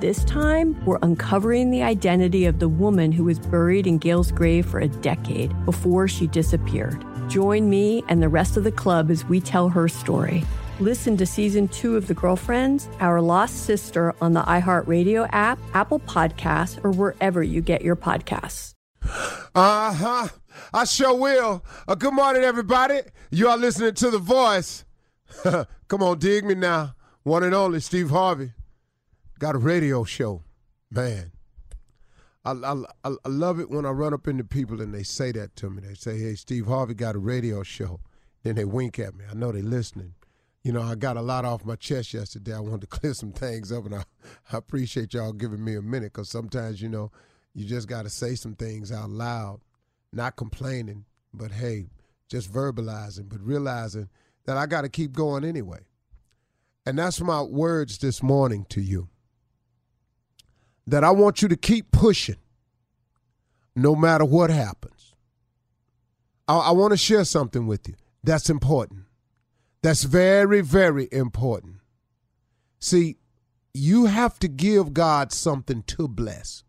This time, we're uncovering the identity of the woman who was buried in Gail's grave for a decade before she disappeared. Join me and the rest of the club as we tell her story. Listen to season two of The Girlfriends, Our Lost Sister on the iHeartRadio app, Apple Podcasts, or wherever you get your podcasts. Uh huh. I sure will. Uh, good morning, everybody. You are listening to The Voice. Come on, dig me now. One and only Steve Harvey. Got a radio show. Man. I, I, I love it when I run up into people and they say that to me. They say, hey, Steve Harvey got a radio show. Then they wink at me. I know they're listening. You know, I got a lot off my chest yesterday. I wanted to clear some things up, and I, I appreciate y'all giving me a minute because sometimes, you know, you just got to say some things out loud, not complaining, but hey, just verbalizing, but realizing that I got to keep going anyway. And that's my words this morning to you. That I want you to keep pushing no matter what happens. I, I want to share something with you that's important. That's very, very important. See, you have to give God something to bless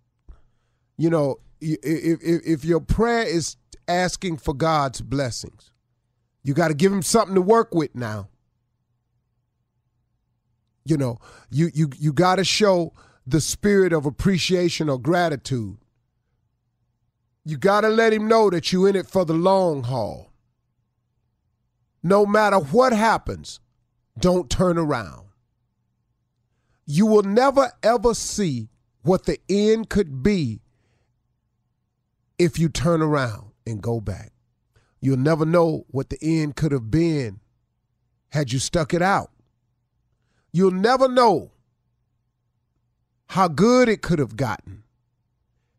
you know, if, if, if your prayer is asking for God's blessings, you got to give him something to work with now. You know, you you you got to show the spirit of appreciation or gratitude. You got to let him know that you're in it for the long haul. No matter what happens, don't turn around. You will never ever see what the end could be if you turn around and go back. You'll never know what the end could have been had you stuck it out. You'll never know how good it could have gotten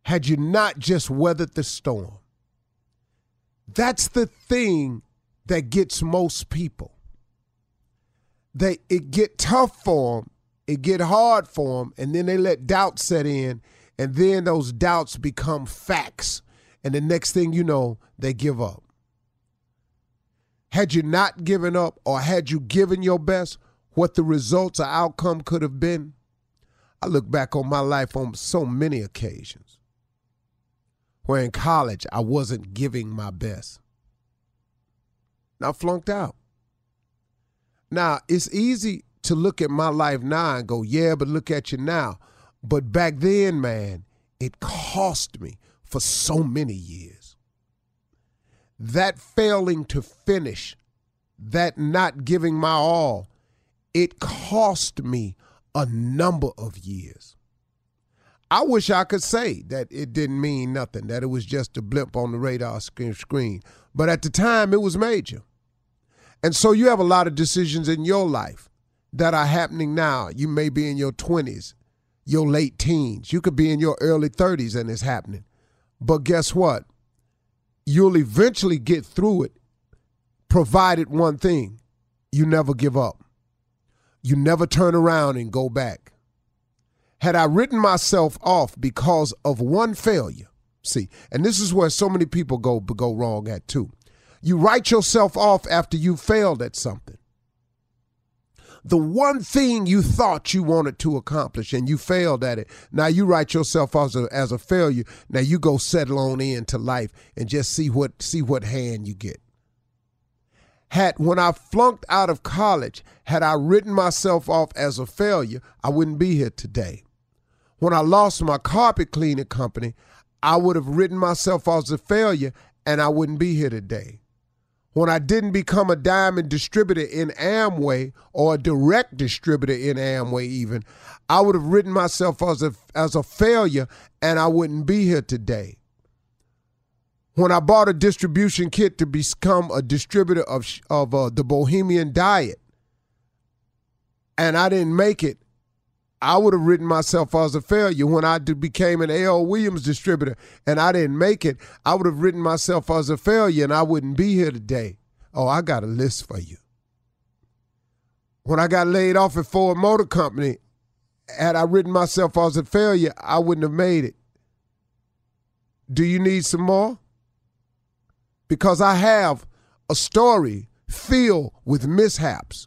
had you not just weathered the storm. That's the thing that gets most people. They it get tough for them, it get hard for them, and then they let doubt set in, and then those doubts become facts and the next thing you know, they give up. Had you not given up or had you given your best, what the results or outcome could have been, I look back on my life on so many occasions where in college I wasn't giving my best. Now flunked out. Now it's easy to look at my life now and go, yeah, but look at you now. But back then, man, it cost me for so many years. That failing to finish, that not giving my all, it cost me a number of years. I wish I could say that it didn't mean nothing, that it was just a blip on the radar screen. But at the time, it was major. And so you have a lot of decisions in your life that are happening now. You may be in your 20s, your late teens. You could be in your early 30s and it's happening. But guess what? You'll eventually get through it, provided one thing you never give up. You never turn around and go back. Had I written myself off because of one failure, see, and this is where so many people go go wrong at too. You write yourself off after you failed at something. The one thing you thought you wanted to accomplish and you failed at it. Now you write yourself as a, as a failure. Now you go settle on into life and just see what see what hand you get had when I flunked out of college, had I written myself off as a failure, I wouldn't be here today. When I lost my carpet cleaning company, I would have written myself off as a failure and I wouldn't be here today. When I didn't become a diamond distributor in Amway or a direct distributor in Amway, even, I would have written myself as a, as a failure and I wouldn't be here today when I bought a distribution kit to become a distributor of of uh, the Bahamian Diet, and I didn't make it, I would have written myself as a failure. When I became an A.L. Williams distributor and I didn't make it, I would have written myself as a failure, and I wouldn't be here today. Oh, I got a list for you. When I got laid off at Ford Motor Company, had I written myself as a failure, I wouldn't have made it. Do you need some more? because I have a story filled with mishaps.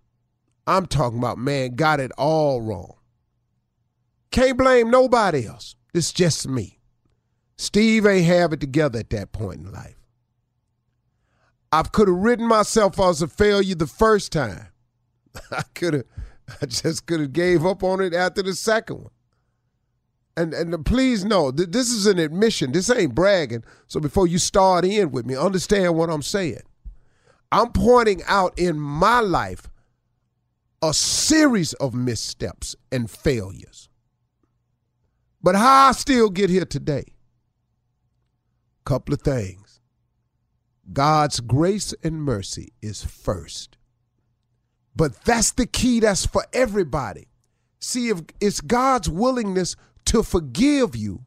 I'm talking about, man, got it all wrong. Can't blame nobody else. It's just me. Steve ain't have it together at that point in life. I could have written myself as a failure the first time. I could have, I just could have gave up on it after the second one and and please know th- this is an admission. This ain't bragging. So before you start in with me, understand what I'm saying. I'm pointing out in my life a series of missteps and failures. But how I still get here today? Couple of things. God's grace and mercy is first. But that's the key that's for everybody. See if it's God's willingness to forgive you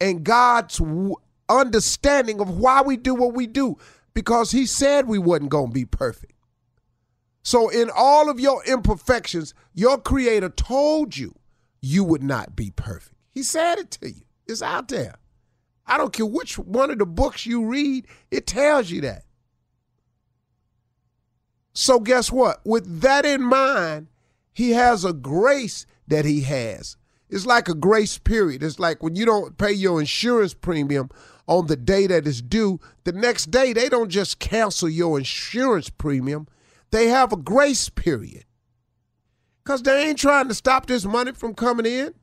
and God's understanding of why we do what we do because he said we wasn't going to be perfect. So in all of your imperfections, your creator told you you would not be perfect. He said it to you. It's out there. I don't care which one of the books you read, it tells you that. So guess what? With that in mind, he has a grace that he has it's like a grace period. It's like when you don't pay your insurance premium on the day that is due, the next day they don't just cancel your insurance premium. They have a grace period. Because they ain't trying to stop this money from coming in.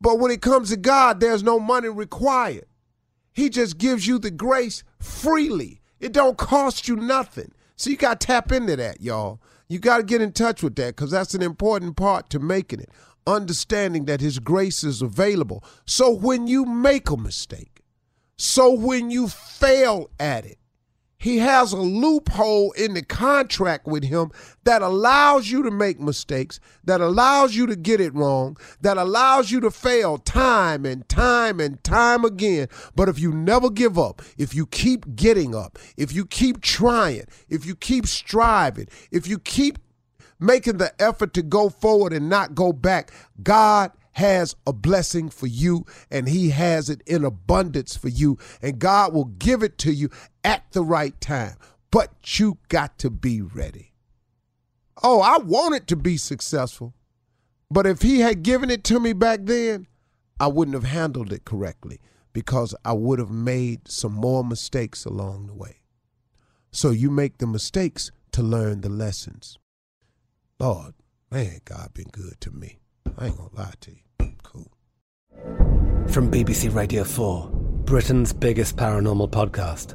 But when it comes to God, there's no money required. He just gives you the grace freely. It don't cost you nothing. So you got to tap into that, y'all. You got to get in touch with that because that's an important part to making it understanding that His grace is available. So when you make a mistake, so when you fail at it, he has a loophole in the contract with him that allows you to make mistakes, that allows you to get it wrong, that allows you to fail time and time and time again. But if you never give up, if you keep getting up, if you keep trying, if you keep striving, if you keep making the effort to go forward and not go back, God has a blessing for you and he has it in abundance for you and God will give it to you at the right time. But you got to be ready. Oh, I wanted to be successful. But if he had given it to me back then, I wouldn't have handled it correctly because I would have made some more mistakes along the way. So you make the mistakes to learn the lessons. Lord, man, God been good to me. I ain't gonna lie to you. Cool. From BBC Radio 4, Britain's biggest paranormal podcast